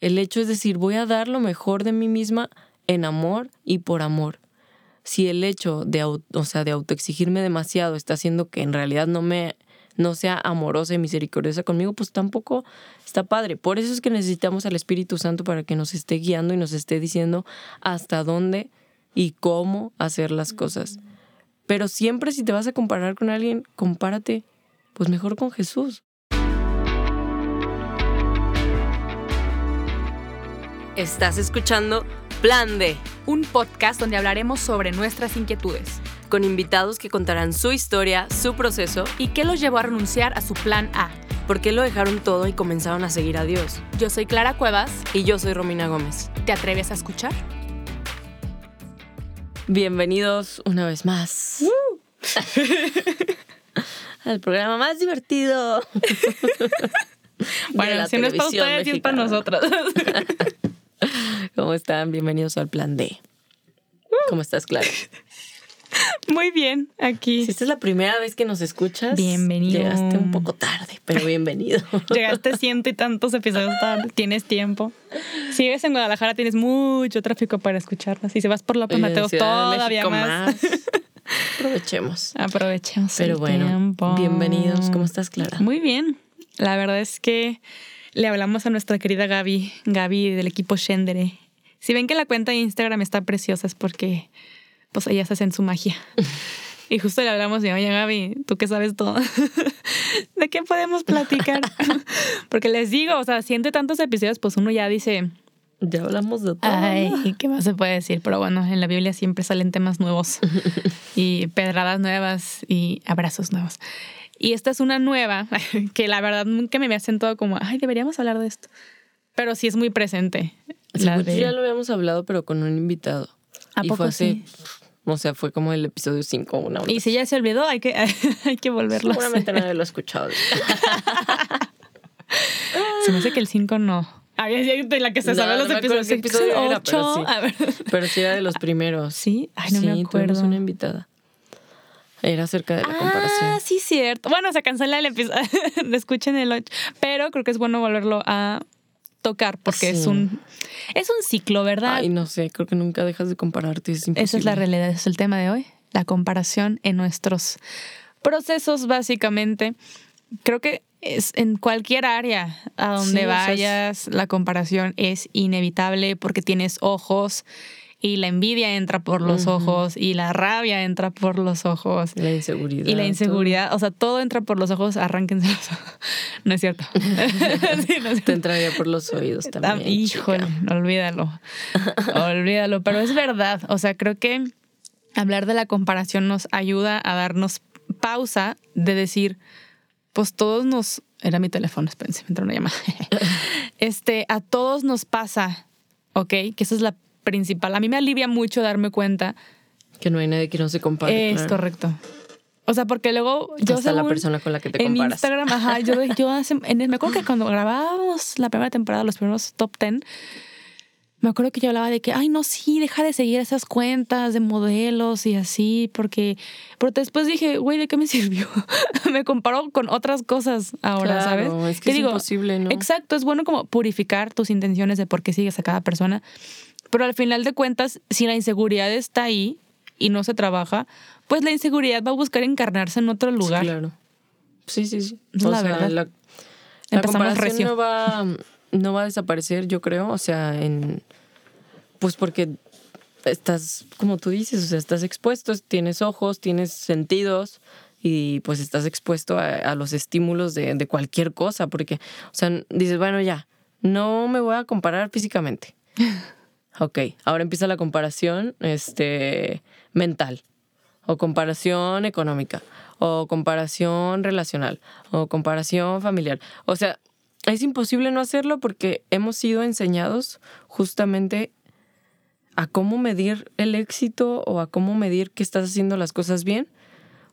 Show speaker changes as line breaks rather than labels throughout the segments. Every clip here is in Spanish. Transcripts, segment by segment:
El hecho es decir, voy a dar lo mejor de mí misma en amor y por amor. Si el hecho de, o sea, de autoexigirme demasiado está haciendo que en realidad no me no sea amorosa y misericordiosa conmigo, pues tampoco está padre. Por eso es que necesitamos al Espíritu Santo para que nos esté guiando y nos esté diciendo hasta dónde y cómo hacer las cosas. Pero siempre si te vas a comparar con alguien, compárate pues mejor con Jesús. Estás escuchando Plan D,
un podcast donde hablaremos sobre nuestras inquietudes,
con invitados que contarán su historia, su proceso
y qué los llevó a renunciar a su plan A.
¿Por qué lo dejaron todo y comenzaron a seguir a Dios?
Yo soy Clara Cuevas
y yo soy Romina Gómez.
¿Te atreves a escuchar?
Bienvenidos una vez más al programa más divertido.
bueno, si no es para ustedes, es para nosotros.
¿Cómo están? Bienvenidos al Plan D. ¿Cómo estás, Clara?
Muy bien, aquí.
Si esta es la primera vez que nos escuchas,
bienvenido.
Llegaste un poco tarde, pero bienvenido.
Llegaste ciento y tantos episodios tarde, tienes tiempo. Si vives en Guadalajara, tienes mucho tráfico para escucharlas. Y si vas por López Mateo, todavía más.
Aprovechemos.
Aprovechemos.
Pero bueno, bienvenidos. ¿Cómo estás, Clara?
Muy bien. La verdad es que le hablamos a nuestra querida Gaby, Gaby del equipo Shendere. Si ven que la cuenta de Instagram está preciosa es porque pues ellas hacen su magia. Y justo le hablamos de, oye Gaby, tú que sabes todo, ¿de qué podemos platicar? Porque les digo, o sea, siente tantos episodios, pues uno ya dice...
Ya hablamos de todo.
Ay, ¿qué más se puede decir? Pero bueno, en la Biblia siempre salen temas nuevos y pedradas nuevas y abrazos nuevos. Y esta es una nueva que la verdad nunca me había sentado como, ay, deberíamos hablar de esto. Pero sí es muy presente.
Ya lo habíamos hablado, pero con un invitado.
¿A poco fue sí?
O sea, fue como el episodio 5 una
Y si ya se olvidó, hay que, hay que volverlo
Seguramente nadie lo ha escuchado.
se me hace que el 5 no. Había de la que se sabe los episodios.
Episodio era, pero, sí. pero sí era de los primeros.
Sí, ay, no me acuerdo.
una invitada. Era acerca de la comparación.
Ah, sí, cierto. Bueno, se cancela el episodio. Escuchen el 8. Pero creo que es bueno volverlo a tocar porque es un es un ciclo, ¿verdad?
Ay, no sé, creo que nunca dejas de compararte, es
Esa es la realidad, es el tema de hoy, la comparación en nuestros procesos básicamente. Creo que es en cualquier área a donde vayas, la comparación es inevitable porque tienes ojos y la envidia entra por los ojos y la rabia entra por los ojos.
La inseguridad.
Y la inseguridad, o sea, todo entra por los ojos, arránquense los ojos. No es cierto.
Te entraría por los oídos ah, también.
Híjole, olvídalo. olvídalo, pero es verdad, o sea, creo que hablar de la comparación nos ayuda a darnos pausa de decir, pues todos nos... Era mi teléfono, espérense, me entró una llamada. Este, a todos nos pasa, ¿ok? Que esa es la principal. A mí me alivia mucho darme cuenta.
Que no hay nadie que no se compare.
Es correcto. O sea, porque luego yo
Hasta la persona con la que te comparas.
En Instagram, ajá, yo, yo en, me acuerdo que cuando grabábamos la primera temporada, los primeros top 10, me acuerdo que yo hablaba de que, ay, no, sí, deja de seguir esas cuentas de modelos y así, porque, pero después dije, güey, ¿de qué me sirvió? me comparo con otras cosas ahora, ¿sabes?
Es que es imposible, ¿no?
Exacto, es bueno como purificar tus intenciones de por qué sigues a cada persona, pero al final de cuentas, si la inseguridad está ahí y no se trabaja, pues la inseguridad va a buscar encarnarse en otro lugar.
Sí, claro. Sí, sí, sí.
la verdad.
La, comparación no va, no va a desaparecer, yo creo. O sea, en pues porque estás, como tú dices, o sea, estás expuesto, tienes ojos, tienes sentidos y pues estás expuesto a, los estímulos de, de, cualquier cosa, porque, o sea, dices, bueno, ya, no me voy a comparar físicamente. Ok, ahora empieza la comparación este, mental, o comparación económica, o comparación relacional, o comparación familiar. O sea, es imposible no hacerlo porque hemos sido enseñados justamente a cómo medir el éxito o a cómo medir que estás haciendo las cosas bien,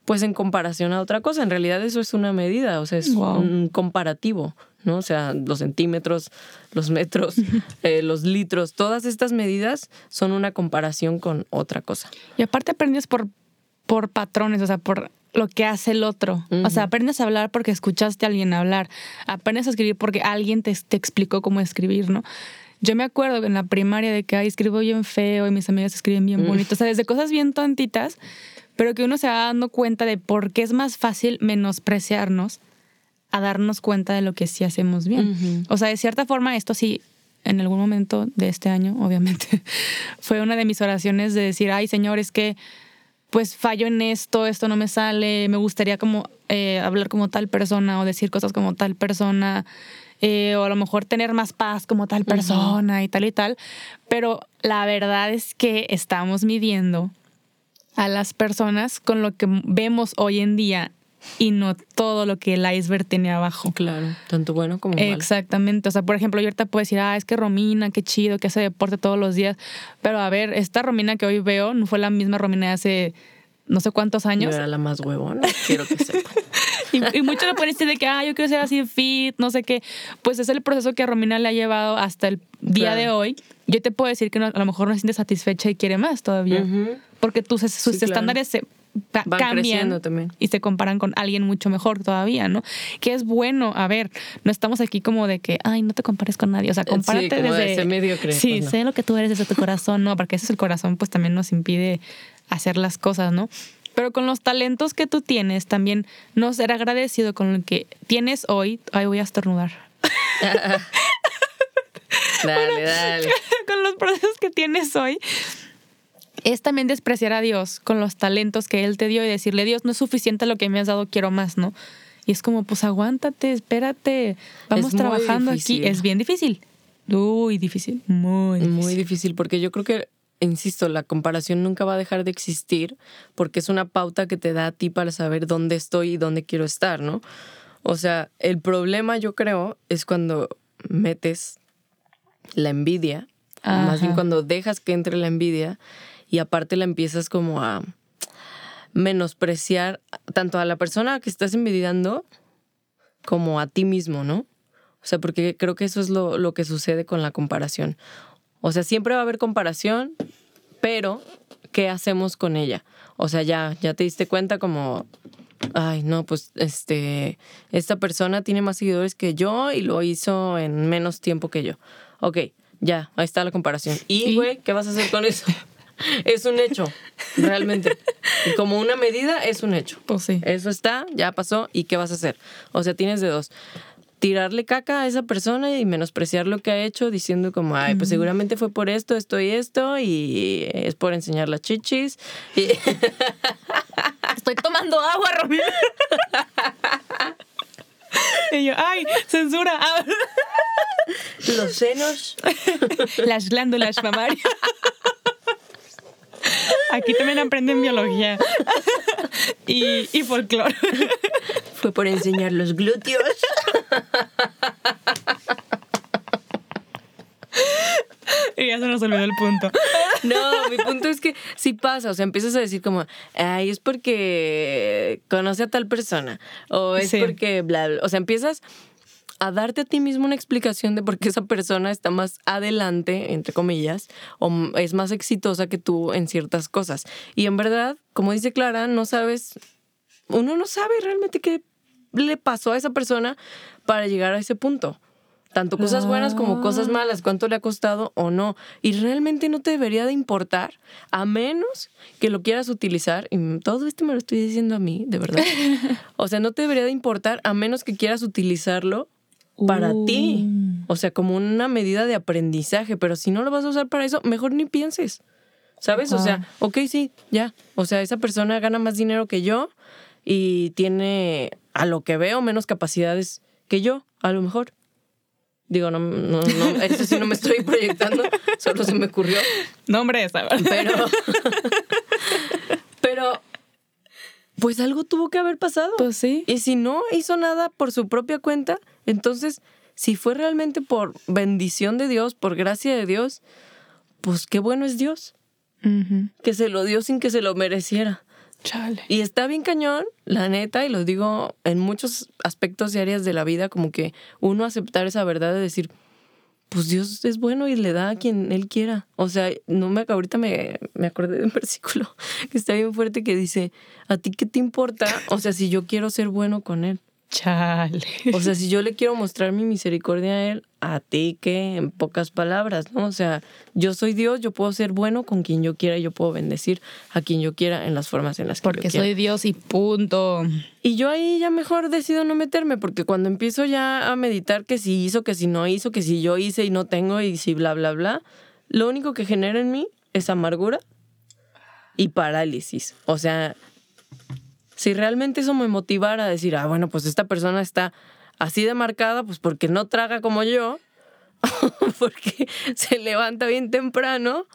pues en comparación a otra cosa. En realidad eso es una medida, o sea, es un comparativo, ¿no? O sea, los centímetros, los metros, eh, los litros, todas estas medidas son una comparación con otra cosa.
Y aparte aprendes por, por patrones, o sea, por lo que hace el otro. O sea, aprendes a hablar porque escuchaste a alguien hablar. Aprendes a escribir porque alguien te, te explicó cómo escribir, ¿no? Yo me acuerdo en la primaria de que, ay, escribo bien feo y mis amigas escriben bien bonito. O sea, desde cosas bien tontitas, pero que uno se va dando cuenta de por qué es más fácil menospreciarnos a darnos cuenta de lo que sí hacemos bien. O sea, de cierta forma, esto sí, en algún momento de este año, obviamente, fue una de mis oraciones de decir, ay, Señor, es que pues fallo en esto, esto no me sale, me gustaría como eh, hablar como tal persona o decir cosas como tal persona. Eh, o a lo mejor tener más paz como tal persona y tal y tal. Pero la verdad es que estamos midiendo a las personas con lo que vemos hoy en día y no todo lo que el iceberg tiene abajo.
Claro, tanto bueno como malo.
Exactamente. O sea, por ejemplo, yo ahorita puedo decir, ah, es que Romina, qué chido, que hace deporte todos los días. Pero a ver, esta Romina que hoy veo no fue la misma Romina de hace no sé cuántos años.
Yo era la más huevona, quiero que sepan.
y, mucho lo ponen de que, ah, yo quiero ser así fit, no sé qué. Pues es el proceso que a Romina le ha llevado hasta el día de hoy. Yo te puedo decir que a lo mejor no se siente satisfecha y quiere más todavía. Porque tus, sus estándares se cambian también. y se comparan con alguien mucho mejor todavía, ¿no? Que es bueno, a ver, no estamos aquí como de que, ay, no te compares con nadie, o sea, compárate sí, desde...
medio
sí, sé lo que tú eres desde tu corazón, no, porque ese es el corazón, pues también nos impide hacer las cosas, ¿no? Pero con los talentos que tú tienes, también no ser agradecido con lo que tienes hoy. Ay, voy a estornudar.
dale, dale.
Los procesos que tienes hoy, es también despreciar a Dios con los talentos que Él te dio y decirle, Dios, no es suficiente lo que me has dado, quiero más, ¿no? Y es como, pues aguántate, espérate, vamos trabajando aquí. Es bien difícil. Uy, difícil, muy difícil.
Muy difícil, porque yo creo que insisto, la comparación nunca va a dejar de existir porque es una pauta que te da a ti para saber dónde estoy y dónde quiero estar, ¿no? O sea, el problema yo creo es cuando metes la envidia, más bien cuando dejas que entre la envidia y aparte la empiezas como a menospreciar tanto a la persona que estás envidiando como a ti mismo, ¿no? O sea, porque creo que eso es lo, lo que sucede con la comparación. O sea, siempre va a haber comparación, pero ¿qué hacemos con ella? O sea, ya, ya te diste cuenta como, ay, no, pues este, esta persona tiene más seguidores que yo y lo hizo en menos tiempo que yo. Ok, ya, ahí está la comparación. Y, güey, ¿qué vas a hacer con eso? es un hecho, realmente. Y como una medida es un hecho.
Pues sí.
Eso está, ya pasó, ¿y qué vas a hacer? O sea, tienes de dos tirarle caca a esa persona y menospreciar lo que ha hecho diciendo como, ay, pues seguramente fue por esto, esto y esto y es por enseñar las chichis.
Estoy tomando agua, Romina. y yo, ay, censura.
Los senos.
Las glándulas mamarias. Aquí también aprenden biología y, y folclore.
Fue por enseñar los glúteos.
Y ya se nos olvidó el punto.
No, mi punto es que si pasa, o sea, empiezas a decir como, ay, es porque conoce a tal persona, o es porque bla, bla, o sea, empiezas a darte a ti mismo una explicación de por qué esa persona está más adelante, entre comillas, o es más exitosa que tú en ciertas cosas. Y en verdad, como dice Clara, no sabes, uno no sabe realmente qué le pasó a esa persona para llegar a ese punto. Tanto cosas buenas como cosas malas, cuánto le ha costado o no. Y realmente no te debería de importar, a menos que lo quieras utilizar. Y todo esto me lo estoy diciendo a mí, de verdad. O sea, no te debería de importar a menos que quieras utilizarlo para ti. O sea, como una medida de aprendizaje. Pero si no lo vas a usar para eso, mejor ni pienses. ¿Sabes? O sea, ok, sí, ya. O sea, esa persona gana más dinero que yo y tiene, a lo que veo, menos capacidades que yo, a lo mejor. Digo, no, no, no, eso sí no me estoy proyectando, solo se me ocurrió.
No, hombre, esa.
Pero, pero, pues algo tuvo que haber pasado.
Pues sí.
Y si no hizo nada por su propia cuenta, entonces, si fue realmente por bendición de Dios, por gracia de Dios, pues qué bueno es Dios. Que se lo dio sin que se lo mereciera. Y está bien cañón, la neta, y lo digo en muchos aspectos y áreas de la vida, como que uno aceptar esa verdad de decir, pues Dios es bueno y le da a quien Él quiera. O sea, no me ahorita me, me acordé de un versículo que está bien fuerte que dice, ¿a ti qué te importa? O sea, si yo quiero ser bueno con Él.
Chale.
O sea, si yo le quiero mostrar mi misericordia a él, a ti que en pocas palabras, ¿no? O sea, yo soy Dios, yo puedo ser bueno con quien yo quiera, yo puedo bendecir a quien yo quiera en las formas en las que
porque soy Dios y punto.
Y yo ahí ya mejor decido no meterme, porque cuando empiezo ya a meditar que si hizo, que si no hizo, que si yo hice y no tengo y si bla, bla, bla, lo único que genera en mí es amargura y parálisis. O sea, si realmente eso me motivara a decir, ah, bueno, pues esta persona está así de marcada, pues porque no traga como yo, porque se levanta bien temprano,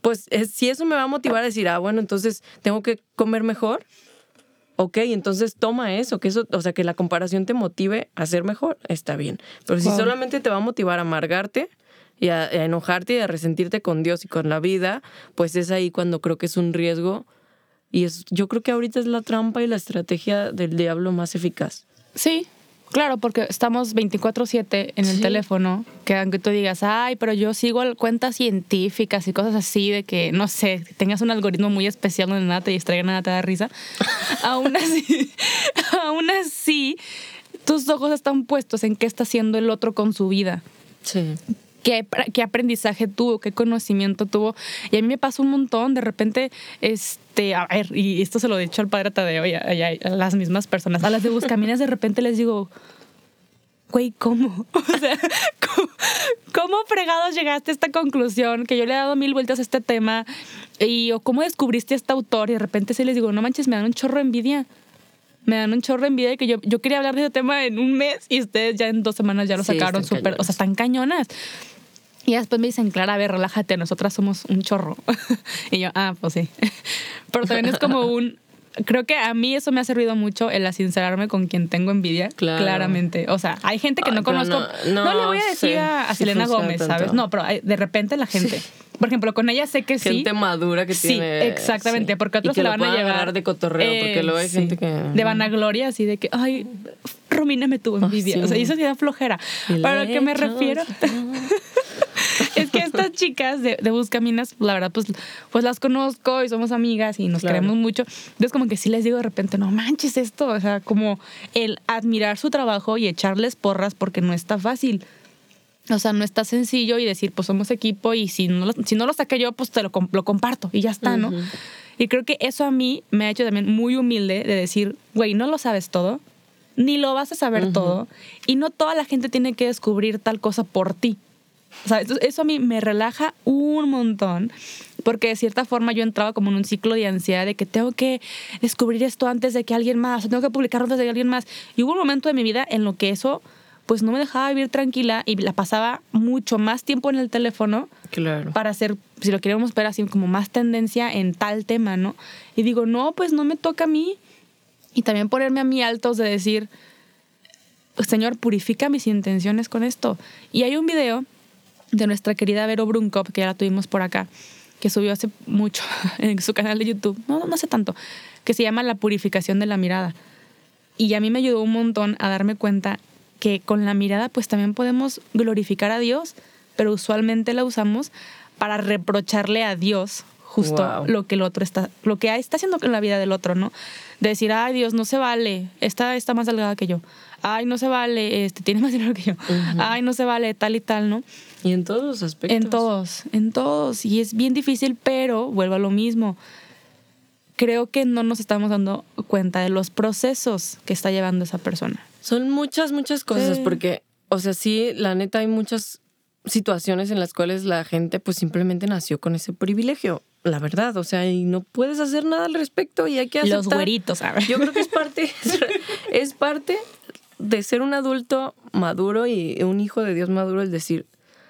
pues si eso me va a motivar a decir, ah, bueno, entonces tengo que comer mejor, ok, entonces toma eso, que eso, o sea, que la comparación te motive a ser mejor, está bien. Pero si solamente te va a motivar a amargarte y a, a, enojarte y a resentirte con Dios y con la vida, pues es ahí cuando creo que es un riesgo y es, yo creo que ahorita es la trampa y la estrategia del diablo más eficaz.
Sí, Claro, porque estamos 24/7 en el teléfono, que aunque tú digas, ay, pero yo sigo cuentas científicas y cosas así de que, no sé, tengas un algoritmo muy especial donde nada te distraiga, nada te da risa, aún así, aún así, tus ojos están puestos en qué está haciendo el otro con su vida.
Sí
qué, aprendizaje tuvo, qué conocimiento tuvo. Y a mí me pasó un montón, de repente, este, a ver, y esto se lo he dicho al padre Tadeo y a, a, las mismas personas, a las de Buscaminas de repente les digo, güey, ¿cómo? O sea, ¿cómo, ¿cómo, fregados llegaste a esta conclusión? Que yo le he dado mil vueltas a este tema. Y o cómo descubriste a este autor y de repente se les digo, no manches, me dan un chorro de envidia me dan un chorro de envidia de que yo, yo quería hablar de ese tema en un mes y ustedes ya en dos semanas ya lo sacaron súper, o sea, están cañonas. Y después me dicen, Clara, a ver, relájate, nosotras somos un chorro. y yo, ah, pues sí. Pero también es como un, creo que a mí eso me ha servido mucho el sincerarme con quien tengo envidia, claramente. O sea, hay gente que no conozco. No, le voy a decir a, Selena Gómez, ¿sabes? No, pero de repente la gente. Por ejemplo, con ella sé que
sí. Gente madura que
sí, Exactamente, porque otros se la van a llevar.
de cotorreo, porque luego hay gente que.
De vanagloria, así de que, ay, Romina me tuvo envidia. O sea, y eso sí da flojera. Para lo que me refiero. es que estas chicas de, de Buscaminas, la verdad, pues, pues las conozco y somos amigas y nos queremos mucho. Entonces, como que sí les digo de repente, no manches esto. O sea, como el admirar su trabajo y echarles porras porque no está fácil. O sea, no está sencillo y decir, pues somos equipo y si no lo, si no lo saqué yo, pues te lo, lo comparto y ya está, ¿no? Y creo que eso a mí me ha hecho también muy humilde de decir, güey, no lo sabes todo, ni lo vas a saber todo, y no toda la gente tiene que descubrir tal cosa por ti. O sea, eso, a mí me relaja un montón, porque de cierta forma yo entraba como en un ciclo de ansiedad de que tengo que descubrir esto antes de que alguien más, tengo que publicarlo antes de que alguien más. Y hubo un momento de mi vida en lo que eso pues no me dejaba vivir tranquila y la pasaba mucho más tiempo en el teléfono
claro.
para hacer, si lo queríamos ver así, como más tendencia en tal tema, ¿no? Y digo, no, pues no me toca a mí. Y también ponerme a mí altos de decir, Señor, purifica mis intenciones con esto. Y hay un video de nuestra querida Vero Brunkop, que ya la tuvimos por acá, que subió hace mucho en su canal de YouTube, no, no hace tanto, que se llama La purificación de la mirada. Y a mí me ayudó un montón a darme cuenta que con la mirada pues también podemos glorificar a Dios, pero usualmente la usamos para reprocharle a Dios justo lo que el otro está, lo que está haciendo en la vida del otro, ¿no? De decir, ay Dios, no se vale, esta está más delgada que yo, ay, no se vale, este tiene más dinero que yo, ay, no se vale, tal y tal, ¿no?
Y en todos los aspectos.
En todos, en todos. Y es bien difícil, pero vuelvo a lo mismo. Creo que no nos estamos dando cuenta de los procesos que está llevando esa persona.
Son muchas, muchas cosas, porque, o sea, sí, la neta hay muchas situaciones en las cuales la gente pues simplemente nació con ese privilegio, la verdad, o sea, y no puedes hacer nada al respecto y hay que aceptar.
Los güeritos, ¿sabes?
Yo creo que es parte, es parte de ser un adulto maduro y un hijo de Dios maduro, es decir,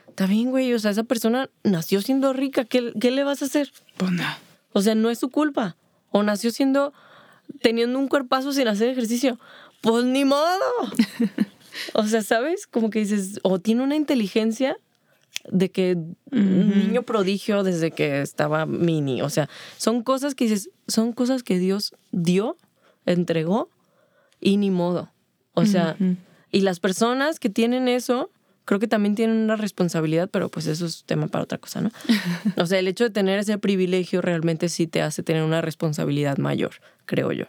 está bien, güey, o sea, esa persona nació siendo rica, ¿qué, qué le vas a hacer?
Pues
O sea, no es su culpa. O nació siendo, teniendo un cuerpazo sin hacer ejercicio. Pues ni modo. o sea, ¿sabes? Como que dices, o tiene una inteligencia de que un niño prodigio desde que estaba mini. O sea, son cosas que dices, son cosas que Dios dio, entregó y ni modo. O sea, y las personas que tienen eso, creo que también tienen una responsabilidad, pero pues eso es tema para otra cosa, ¿no? O sea, el hecho de tener ese privilegio realmente sí te hace tener una responsabilidad mayor, creo yo.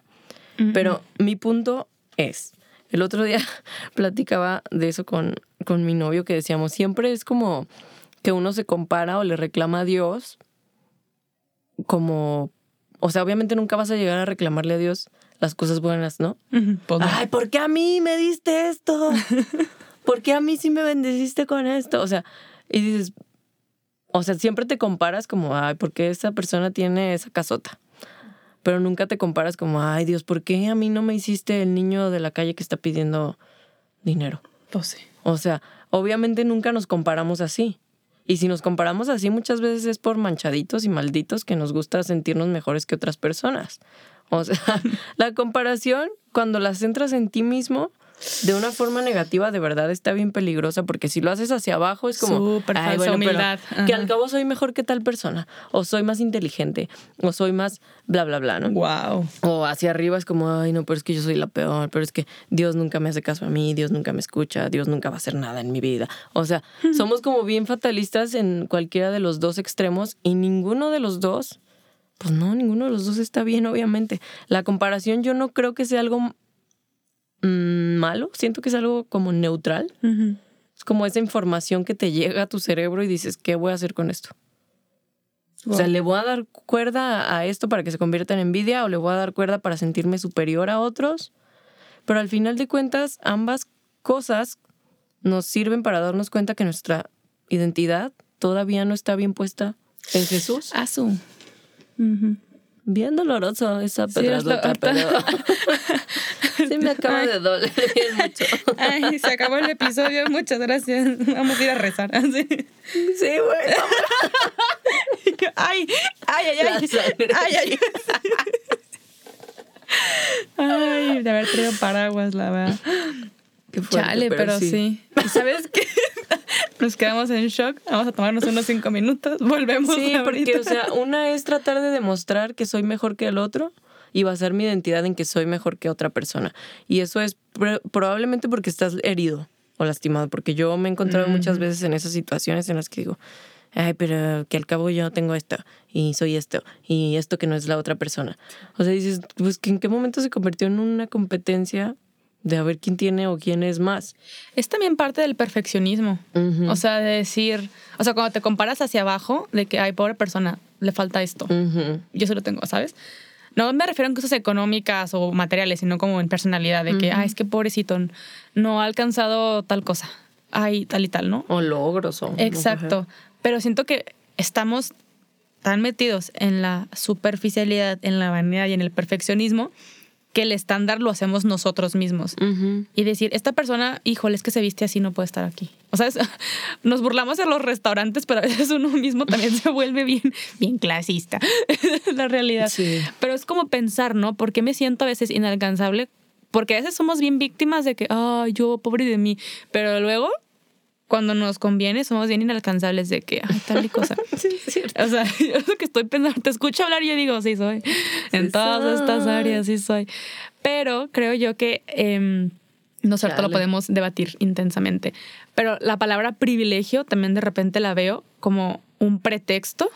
Pero mi punto es, el otro día platicaba de eso con, con mi novio que decíamos, siempre es como que uno se compara o le reclama a Dios como, o sea, obviamente nunca vas a llegar a reclamarle a Dios las cosas buenas, ¿no? Pues Ay, ¿por qué a mí me diste esto? ¿Por qué a mí sí me bendeciste con esto? O sea, y dices, o sea, siempre te comparas como, ay, ¿por qué esa persona tiene esa casota? Pero nunca te comparas como, ay, Dios, ¿por qué a mí no me hiciste el niño de la calle que está pidiendo dinero?
Pues sí.
O sea, obviamente nunca nos comparamos así. Y si nos comparamos así, muchas veces es por manchaditos y malditos que nos gusta sentirnos mejores que otras personas. O sea, la comparación, cuando la centras en ti mismo, de una forma negativa de verdad está bien peligrosa porque si lo haces hacia abajo es como
Súper falsa humildad.
que al cabo soy mejor que tal persona o soy más inteligente o soy más bla bla bla, ¿no?
Wow.
O hacia arriba es como, ay, no, pero es que yo soy la peor, pero es que Dios nunca me hace caso a mí, Dios nunca me escucha, Dios nunca va a hacer nada en mi vida. O sea, somos como bien fatalistas en cualquiera de los dos extremos y ninguno de los dos pues no, ninguno de los dos está bien, obviamente. La comparación yo no creo que sea algo Mm, malo, siento que es algo como neutral. Es como esa información que te llega a tu cerebro y dices, ¿qué voy a hacer con esto? O sea, ¿le voy a dar cuerda a esto para que se convierta en envidia o le voy a dar cuerda para sentirme superior a otros? Pero al final de cuentas, ambas cosas nos sirven para darnos cuenta que nuestra identidad todavía no está bien puesta en Jesús. Bien doloroso esa pedradota, sí, pero sí me acaba de doler bien mucho.
Ay, se acabó el episodio, muchas gracias. Vamos a ir a rezar. Sí,
sí bueno.
Ay, ay, ay, ay. Ay, ay. Ay, de haber traído paraguas, la verdad. Fuerte, Chale, pero, sí. ¿Y sabes qué? Nos quedamos en shock. Vamos a tomarnos unos cinco minutos. Volvemos.
Sí, porque, o sea, una es tratar de demostrar que soy mejor que el otro y basar mi identidad en que soy mejor que otra persona. Y eso es probablemente porque estás herido o lastimado, porque yo me he encontrado muchas veces en esas situaciones en las que digo, ay, pero que al cabo yo tengo esto y soy esto y esto que no es la otra persona. O sea, dices, pues que en qué momento se convirtió en una competencia de a ver quién tiene o quién es más.
Es también parte del perfeccionismo. O sea, de decir, o sea, cuando te comparas hacia abajo, de que, ay, pobre persona, le falta esto. Yo se lo tengo, ¿sabes? No me refiero a cosas económicas o materiales, sino como en personalidad, de que, ay, es que pobrecito, no ha alcanzado tal cosa. Ay, tal y tal, ¿no?
O logros. O
Exacto. Pero siento que estamos tan metidos en la superficialidad, en la vanidad y en el perfeccionismo que el estándar lo hacemos nosotros mismos. Y decir, esta persona, híjole, es que se viste así, no puede estar aquí. O sea, nos burlamos en los restaurantes, pero a veces uno mismo también se vuelve bien, bien clasista. la realidad. Pero es como pensar, ¿no? ¿Por qué me siento a veces inalcanzable? Porque a veces somos bien víctimas de que, ay, yo, pobre de mí. Pero luego cuando nos conviene somos bien inalcanzables de que, ay, tal y cosa. sí, O sea, yo lo que estoy pensando, te escucho hablar y yo digo, sí soy. en todas estas áreas sí soy. Pero creo yo que, eh, no cierto, lo podemos debatir intensamente. Pero la palabra privilegio también de repente la veo como un pretexto.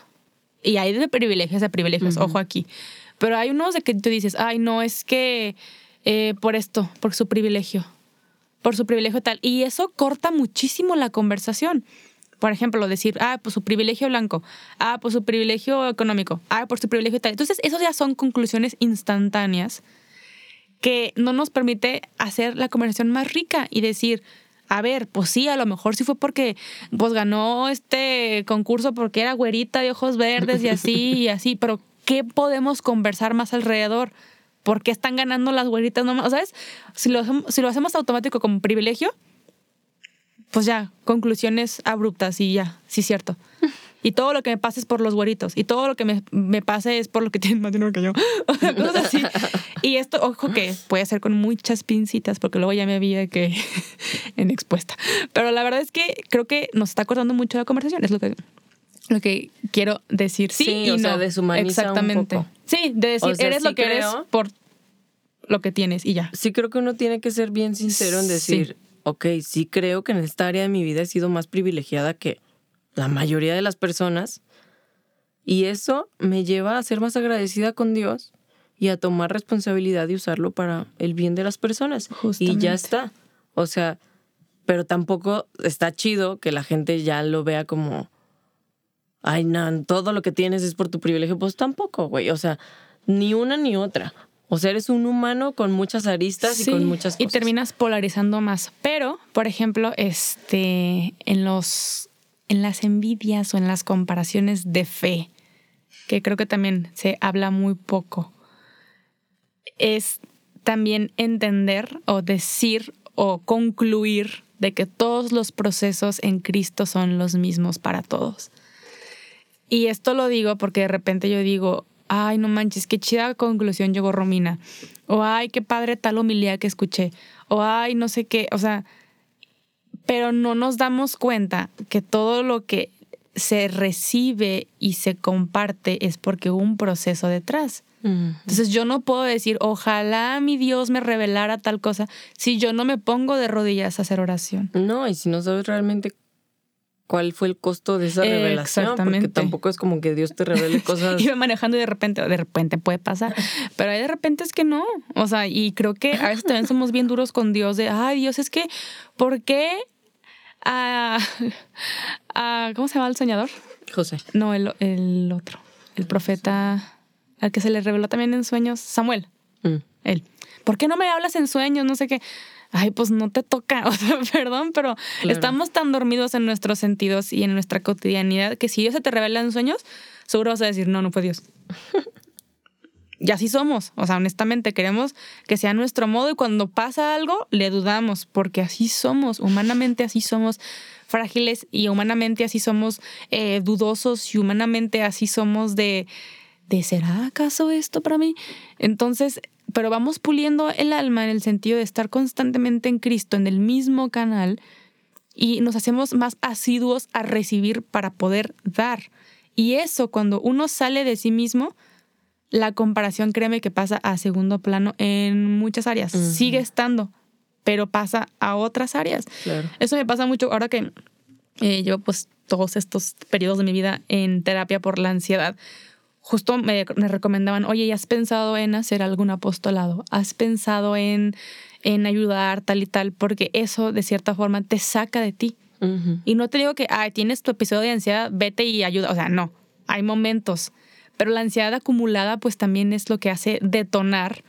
Y hay de privilegios a privilegios, ojo aquí. Pero hay unos de que tú dices, ay, no, es que eh, por esto, por su privilegio por su privilegio tal. Y eso corta muchísimo la conversación. Por ejemplo, decir, ah, pues su privilegio blanco, ah, pues su privilegio económico, ah, por su privilegio tal. Entonces, eso ya son conclusiones instantáneas que no nos permite hacer la conversación más rica y decir, a ver, pues sí, a lo mejor sí fue porque pues ganó este concurso porque era güerita de ojos verdes y así y así, pero ¿qué podemos conversar más alrededor? ¿Por qué están ganando las güeritas nomás? ¿Sabes? Si lo, si lo hacemos automático como privilegio, pues ya, conclusiones abruptas y ya, sí, cierto. Y todo lo que me pase es por los güeritos. Y todo lo que me, me pase es por lo que tienen más dinero que yo. Cosas así. Y esto, ojo que puede ser con muchas pincitas, porque luego ya me vi que en expuesta. Pero la verdad es que creo que nos está cortando mucho la conversación. Es lo que lo que quiero decir. Sí, y
o
no.
sea, deshumaniza Exactamente. Un poco.
Sí, de decir, eres lo que eres por lo que tienes y ya.
Sí, creo que uno tiene que ser bien sincero en decir, ok, sí creo que en esta área de mi vida he sido más privilegiada que la mayoría de las personas. Y eso me lleva a ser más agradecida con Dios y a tomar responsabilidad y usarlo para el bien de las personas. Y ya está. O sea, pero tampoco está chido que la gente ya lo vea como, ay, no, todo lo que tienes es por tu privilegio. Pues tampoco, güey. O sea, ni una ni otra. O sea, eres un humano con muchas aristas y con muchas cosas.
Y terminas polarizando más. Pero, por ejemplo, este, en los, en las envidias o en las comparaciones de fe, que creo que también se habla muy poco, es también entender o decir o concluir de que todos los procesos en Cristo son los mismos para todos. Y esto lo digo porque de repente yo digo, ay, no manches, qué chida conclusión llegó Romina. O ay, qué padre tal homilía que escuché. O ay, no sé qué. O sea, pero no nos damos cuenta que todo lo que se recibe y se comparte es porque hubo un proceso detrás. Entonces yo no puedo decir, ojalá mi Dios me revelara tal cosa si yo no me pongo de rodillas a hacer oración.
No, y si no sabes realmente cuál fue el costo de esa revelación, porque tampoco es como que Dios te revele cosas.
Iba manejando y de repente, de repente puede pasar, pero hay de repente es que no. O sea, y creo que a veces también somos bien duros con Dios de, ay Dios, es que, ¿por qué a, ¿cómo se llama el soñador?
José.
No, el, el otro, el profeta al que se le reveló también en sueños, Samuel. Mm. Él. ¿Por qué no me hablas en sueños? No sé qué ay, pues no te toca, o sea, perdón, pero estamos tan dormidos en nuestros sentidos y en nuestra cotidianidad que si Dios se te revela en sueños, seguro vas a decir, no, no fue Dios. y así somos, o sea, honestamente queremos que sea nuestro modo y cuando pasa algo le dudamos, porque así somos, humanamente así somos frágiles y humanamente así somos eh, dudosos y humanamente así somos de, de, ¿será acaso esto para mí? Entonces, pero vamos puliendo el alma en el sentido de estar constantemente en Cristo, en el mismo canal, y nos hacemos más asiduos a recibir para poder dar. Y eso, cuando uno sale de sí mismo, la comparación, créeme que pasa a segundo plano en muchas áreas. Sigue estando, pero pasa a otras áreas. Eso me pasa mucho ahora que eh, llevo pues todos estos periodos de mi vida en terapia por la ansiedad justo me, recomendaban, oye, ¿y has pensado en hacer algún apostolado? ¿Has pensado en, en ayudar tal y tal? Porque eso de cierta forma te saca de ti. Y no te digo que, ay, tienes tu episodio de ansiedad, vete y ayuda. O sea, no, hay momentos. Pero la ansiedad acumulada pues también es lo que hace detonar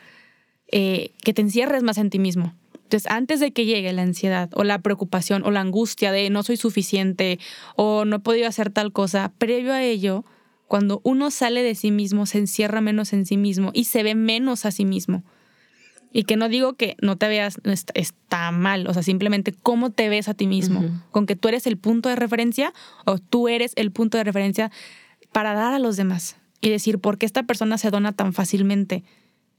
eh, que te encierres más en ti mismo. Entonces, antes de que llegue la ansiedad o la preocupación o la angustia de no soy suficiente o no he podido hacer tal cosa, previo a ello, cuando uno sale de sí mismo, se encierra menos en sí mismo y se ve menos a sí mismo. Y que no digo que no te veas, está mal, o sea, simplemente cómo te ves a ti mismo, con que tú eres el punto de referencia o tú eres el punto de referencia para dar a los demás y decir, ¿por qué esta persona se dona tan fácilmente?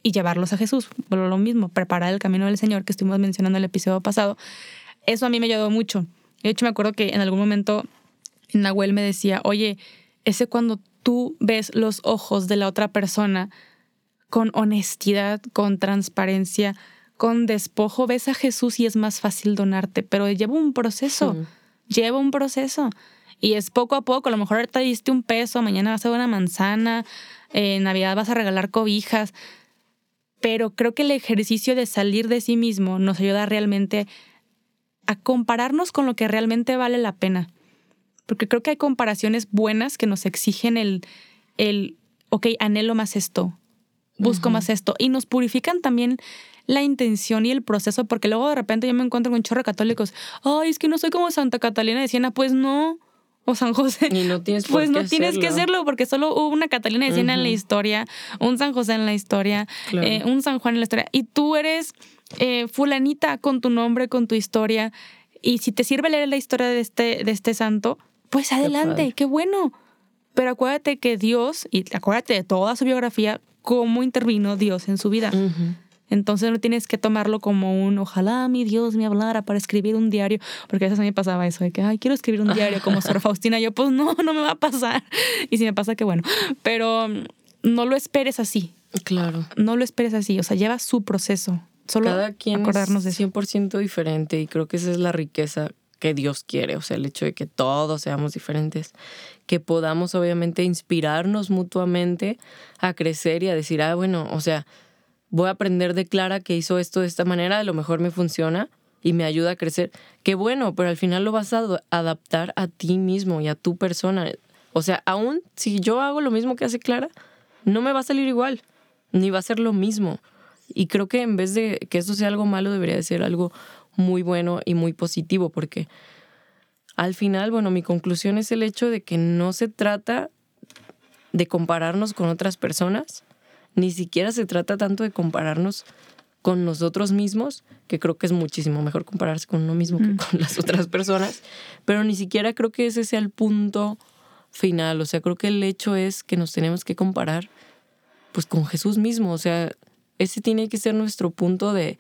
Y llevarlos a Jesús, por lo mismo, preparar el camino del Señor que estuvimos mencionando en el episodio pasado. Eso a mí me ayudó mucho. De hecho, me acuerdo que en algún momento Nahuel me decía, oye, ese cuando tú ves los ojos de la otra persona con honestidad, con transparencia, con despojo, ves a Jesús y es más fácil donarte, pero lleva un proceso, lleva un proceso. Y es poco a poco, a lo mejor ahorita diste un peso, mañana vas a dar una manzana, en Navidad vas a regalar cobijas, pero creo que el ejercicio de salir de sí mismo nos ayuda realmente a compararnos con lo que realmente vale la pena porque creo que hay comparaciones buenas que nos exigen el, el ok, anhelo más esto, busco más esto, y nos purifican también la intención y el proceso, porque luego de repente yo me encuentro con chorro católicos, ay, es que no soy como Santa Catalina de Siena, pues no, o San José.
Y no tienes
Pues no tienes que hacerlo porque solo hubo una Catalina de Siena en la historia, un San José en la historia, eh, un San Juan en la historia. Y tú eres eh, fulanita con tu nombre, con tu historia. Y si te sirve leer la historia de este, de este santo, pues adelante, qué, bueno. Pero acuérdate que Dios, y acuérdate de toda su biografía, cómo intervino Dios en su vida. Entonces no tienes que tomarlo como un ojalá mi Dios me hablara para escribir un diario, porque a veces a mí me pasaba eso de que, ay, quiero escribir un diario como Sor Faustina. Yo, pues no, no me va a pasar. Y si me pasa, qué bueno. Pero no lo esperes así.
Claro.
No lo esperes así. O sea, lleva su proceso. solo
Cada quien
acordarnos
es
de
100% diferente y creo que esa es la riqueza que Dios quiere, o sea, el hecho de que todos seamos diferentes, que podamos obviamente inspirarnos mutuamente a crecer y a decir, ah, bueno, o sea, voy a aprender de Clara que hizo esto de esta manera, a lo mejor me funciona y me ayuda a crecer. Qué bueno, pero al final lo vas a adaptar a ti mismo y a tu persona. O sea, aún si yo hago lo mismo que hace Clara, no me va a salir igual, ni va a ser lo mismo. Y creo que en vez de que eso sea algo malo, debería de ser algo muy bueno y muy positivo, porque al final, bueno, mi conclusión es el hecho de que no se trata de compararnos con otras personas, ni siquiera se trata tanto de compararnos con nosotros mismos, que creo que es muchísimo mejor compararse con uno mismo que con las otras personas, pero ni siquiera creo que ese sea el punto final, o sea, creo que el hecho es que nos tenemos que comparar pues con Jesús mismo, o sea, ese tiene que ser nuestro punto de,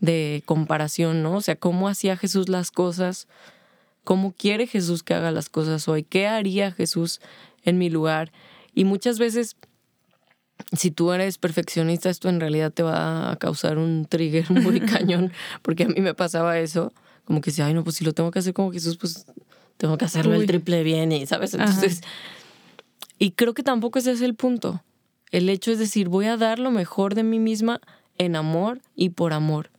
de comparación, ¿no? O sea, cómo hacía Jesús las cosas, cómo quiere Jesús que haga las cosas hoy, qué haría Jesús en mi lugar. Y muchas veces, si tú eres perfeccionista, esto en realidad te va a causar un trigger muy cañón, porque a mí me pasaba eso, como que si, ay, no, pues si lo tengo que hacer como Jesús, pues tengo que hacerlo el triple bien, y sabes, entonces... Y creo que tampoco ese es el punto. El hecho es decir, voy a dar lo mejor de mí misma en amor y por amor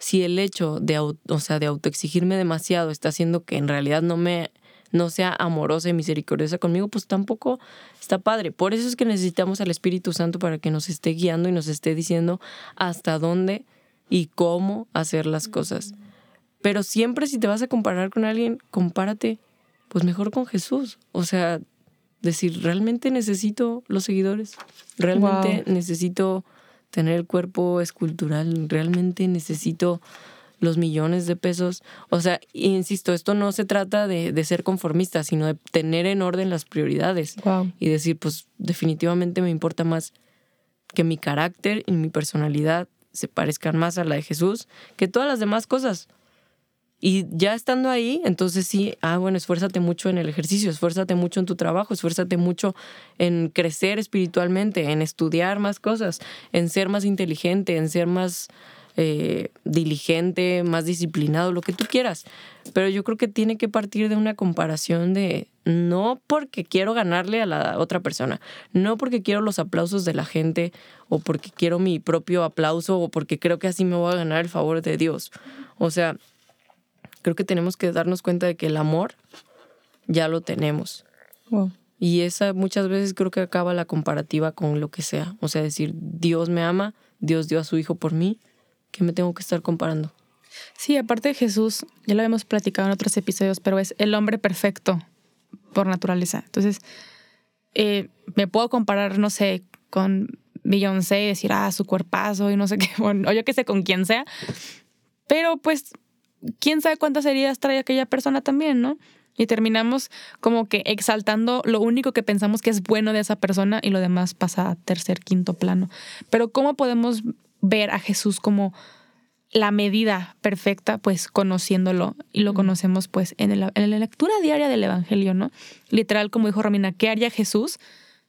si el hecho de, o sea, de autoexigirme demasiado está haciendo que en realidad no me no sea amorosa y misericordiosa conmigo, pues tampoco está padre. Por eso es que necesitamos al Espíritu Santo para que nos esté guiando y nos esté diciendo hasta dónde y cómo hacer las cosas. Pero siempre si te vas a comparar con alguien, compárate pues mejor con Jesús. O sea, decir, realmente necesito los seguidores, realmente necesito tener el cuerpo escultural, realmente necesito los millones de pesos. O sea, insisto, esto no se trata de, ser conformista, sino de tener en orden las prioridades y decir, pues definitivamente me importa más que mi carácter y mi personalidad se parezcan más a la de Jesús que todas las demás cosas. Y ya estando ahí, entonces sí, ah, bueno, esfuérzate mucho en el ejercicio, esfuérzate mucho en tu trabajo, esfuérzate mucho en crecer espiritualmente, en estudiar más cosas, en ser más inteligente, en ser más eh, diligente, más disciplinado, lo que tú quieras. Pero yo creo que tiene que partir de una comparación de no porque quiero ganarle a la otra persona, no porque quiero los aplausos de la gente o porque quiero mi propio aplauso o porque creo que así me voy a ganar el favor de Dios. O sea, creo que tenemos que darnos cuenta de que el amor ya lo tenemos. Y esa muchas veces creo que acaba la comparativa con lo que sea. O sea, decir, Dios me ama, Dios dio a su hijo por mí, ¿qué me tengo que estar comparando?
Sí, aparte de Jesús, ya lo hemos platicado en otros episodios, pero es el hombre perfecto por naturaleza. Entonces, eh, me puedo comparar, no sé, con Beyoncé y decir, ah, su cuerpazo y no sé qué, o yo qué sé, con quien sea. Pero pues quién sabe cuántas heridas trae aquella persona también, ¿no? Y terminamos como que exaltando lo único que pensamos que es bueno de esa persona y lo demás pasa a tercer, quinto plano. Pero ¿cómo podemos ver a Jesús como la medida perfecta? Pues conociéndolo y lo conocemos pues en, la lectura diaria del Evangelio, ¿no? Literal, como dijo Romina, ¿qué haría Jesús?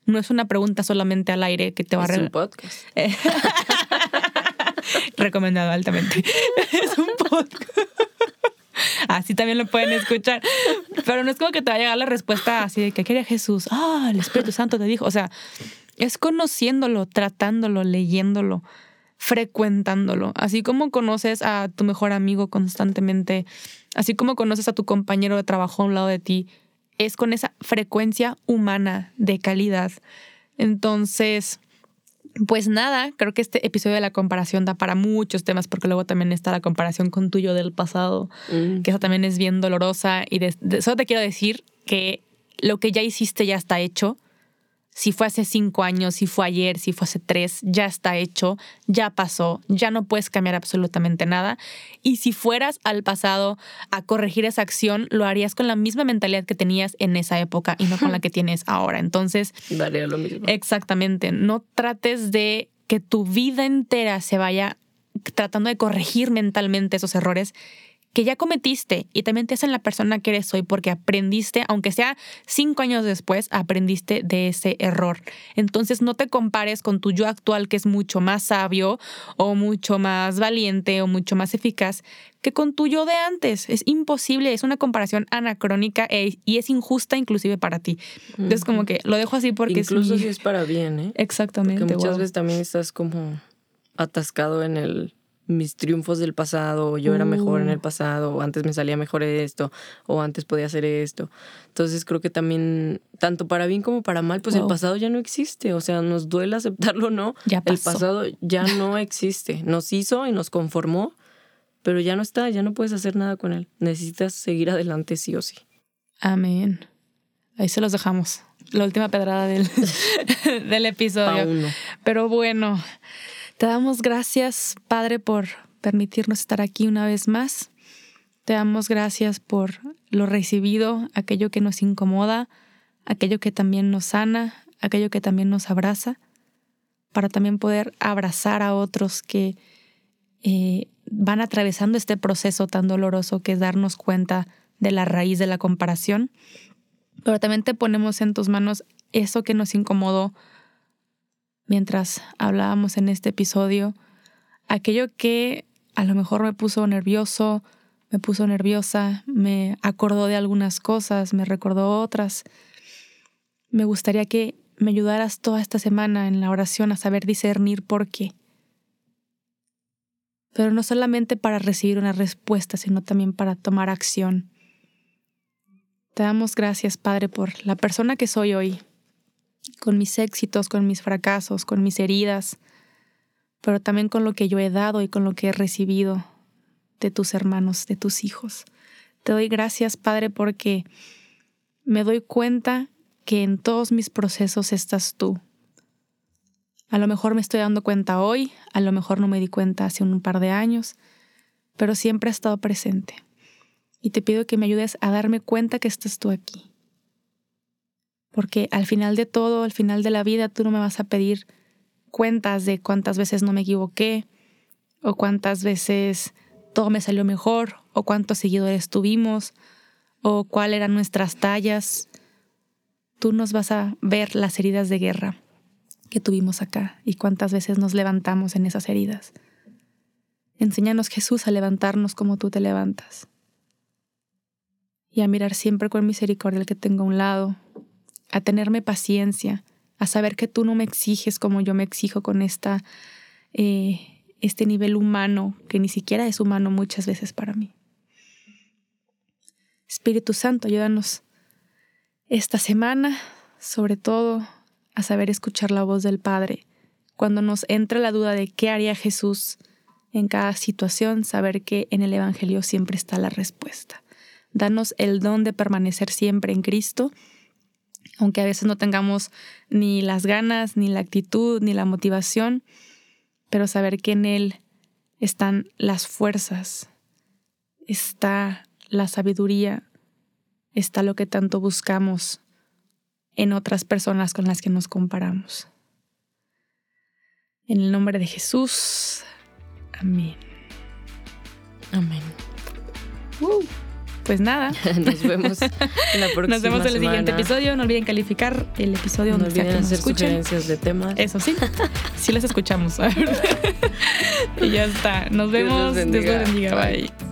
No es una pregunta solamente al aire que te va a...
Es un podcast.
Recomendado altamente. es un podcast. Así también lo pueden escuchar. Pero no es como que te va a llegar la respuesta así de que quería Jesús. Ah, el Espíritu Santo te dijo. O sea, es conociéndolo, tratándolo, leyéndolo, frecuentándolo. Así como conoces a tu mejor amigo constantemente, así como conoces a tu compañero de trabajo a un lado de ti, es con esa frecuencia humana de calidad. Entonces, pues nada, creo que este episodio de la comparación da para muchos temas, porque luego también está la comparación con tuyo del pasado, mm. que esa también es bien dolorosa. Y de, solo te quiero decir que lo que ya hiciste ya está hecho si fue hace cinco años, si fue ayer, si fue hace tres, ya está hecho, ya pasó, ya no puedes cambiar absolutamente nada. Y si fueras al pasado a corregir esa acción, lo harías con la misma mentalidad que tenías en esa época y no con la que tienes ahora. Entonces,
daría lo mismo.
Exactamente. No trates de que tu vida entera se vaya tratando de corregir mentalmente esos errores que ya cometiste y también te hacen la persona que eres hoy porque aprendiste, aunque sea cinco años después, aprendiste de ese error. Entonces no te compares con tu yo actual que es mucho más sabio o mucho más valiente o mucho más eficaz que con tu yo de antes. Es imposible, es una comparación anacrónica e, y es injusta inclusive para ti. Entonces como que lo dejo así porque
Incluso si es para bien, ¿eh?
Exactamente.
Porque muchas veces también estás como atascado en el mis triunfos del pasado, o yo era mejor en el uh. pasado, o antes me salía mejor esto, o antes podía hacer esto. Entonces creo que también, tanto para bien como para mal, pues el pasado ya no existe. O sea, nos duele aceptarlo no.
Ya
El pasado ya no existe. Nos hizo y nos conformó, pero ya no está, ya no puedes hacer nada con él. Necesitas seguir adelante sí o sí.
Amén. Ahí se los dejamos. La última pedrada del, del episodio. Pero bueno. Te damos gracias, Padre, por permitirnos estar aquí una vez más. Te damos gracias por lo recibido, aquello que nos incomoda, aquello que también nos sana, aquello que también nos abraza, para también poder abrazar a otros que eh, van atravesando este proceso tan doloroso que es darnos cuenta de la raíz de la comparación. Pero también te ponemos en tus manos eso que nos incomodó, mientras hablábamos en este episodio, aquello que a lo mejor me puso nervioso, me puso nerviosa, me acordó de algunas cosas, me recordó otras. Me gustaría que me ayudaras toda esta semana en la oración a saber discernir por qué. Pero no solamente para recibir una respuesta, sino también para tomar acción. Te damos gracias, Padre, por la persona que soy hoy, con mis éxitos, con mis fracasos, con mis heridas, pero también con lo que yo he dado y con lo que he recibido de tus hermanos, de tus hijos. Te doy gracias, Padre, porque me doy cuenta que en todos mis procesos estás tú. A lo mejor me estoy dando cuenta hoy, a lo mejor no me di cuenta hace un par de años, pero siempre has estado presente. Y te pido que me ayudes a darme cuenta que estás tú aquí porque al final de todo, al final de la vida, tú no me vas a pedir cuentas de cuántas veces no me equivoqué, o cuántas veces todo me salió mejor, o cuántos seguidores tuvimos, o cuáles eran nuestras tallas. Tú nos vas a ver las heridas de guerra que tuvimos acá y cuántas veces nos levantamos en esas heridas. Enséñanos Jesús a levantarnos como tú te levantas y a mirar siempre con misericordia el que tengo a un lado, a tenerme paciencia, a saber que tú no me exiges como yo me exijo con esta, eh, este nivel humano, que ni siquiera es humano muchas veces para mí. Espíritu Santo, ayúdanos esta semana, sobre todo, a saber escuchar la voz del Padre. Cuando nos entra la duda de qué haría Jesús en cada situación, saber que en el Evangelio siempre está la respuesta. Danos el don de permanecer siempre en Cristo aunque a veces no tengamos ni las ganas, ni la actitud, ni la motivación, pero saber que en Él están las fuerzas, está la sabiduría, está lo que tanto buscamos en otras personas con las que nos comparamos. En el nombre de Jesús, amén.
Amén.
Uh pues nada.
Nos vemos la próxima
Nos vemos en el siguiente episodio. No olviden calificar el episodio
no olviden hacer sugerencias de temas.
Eso sí. Sí las escuchamos. y ya está. Nos vemos. Dios los bendiga. Bye.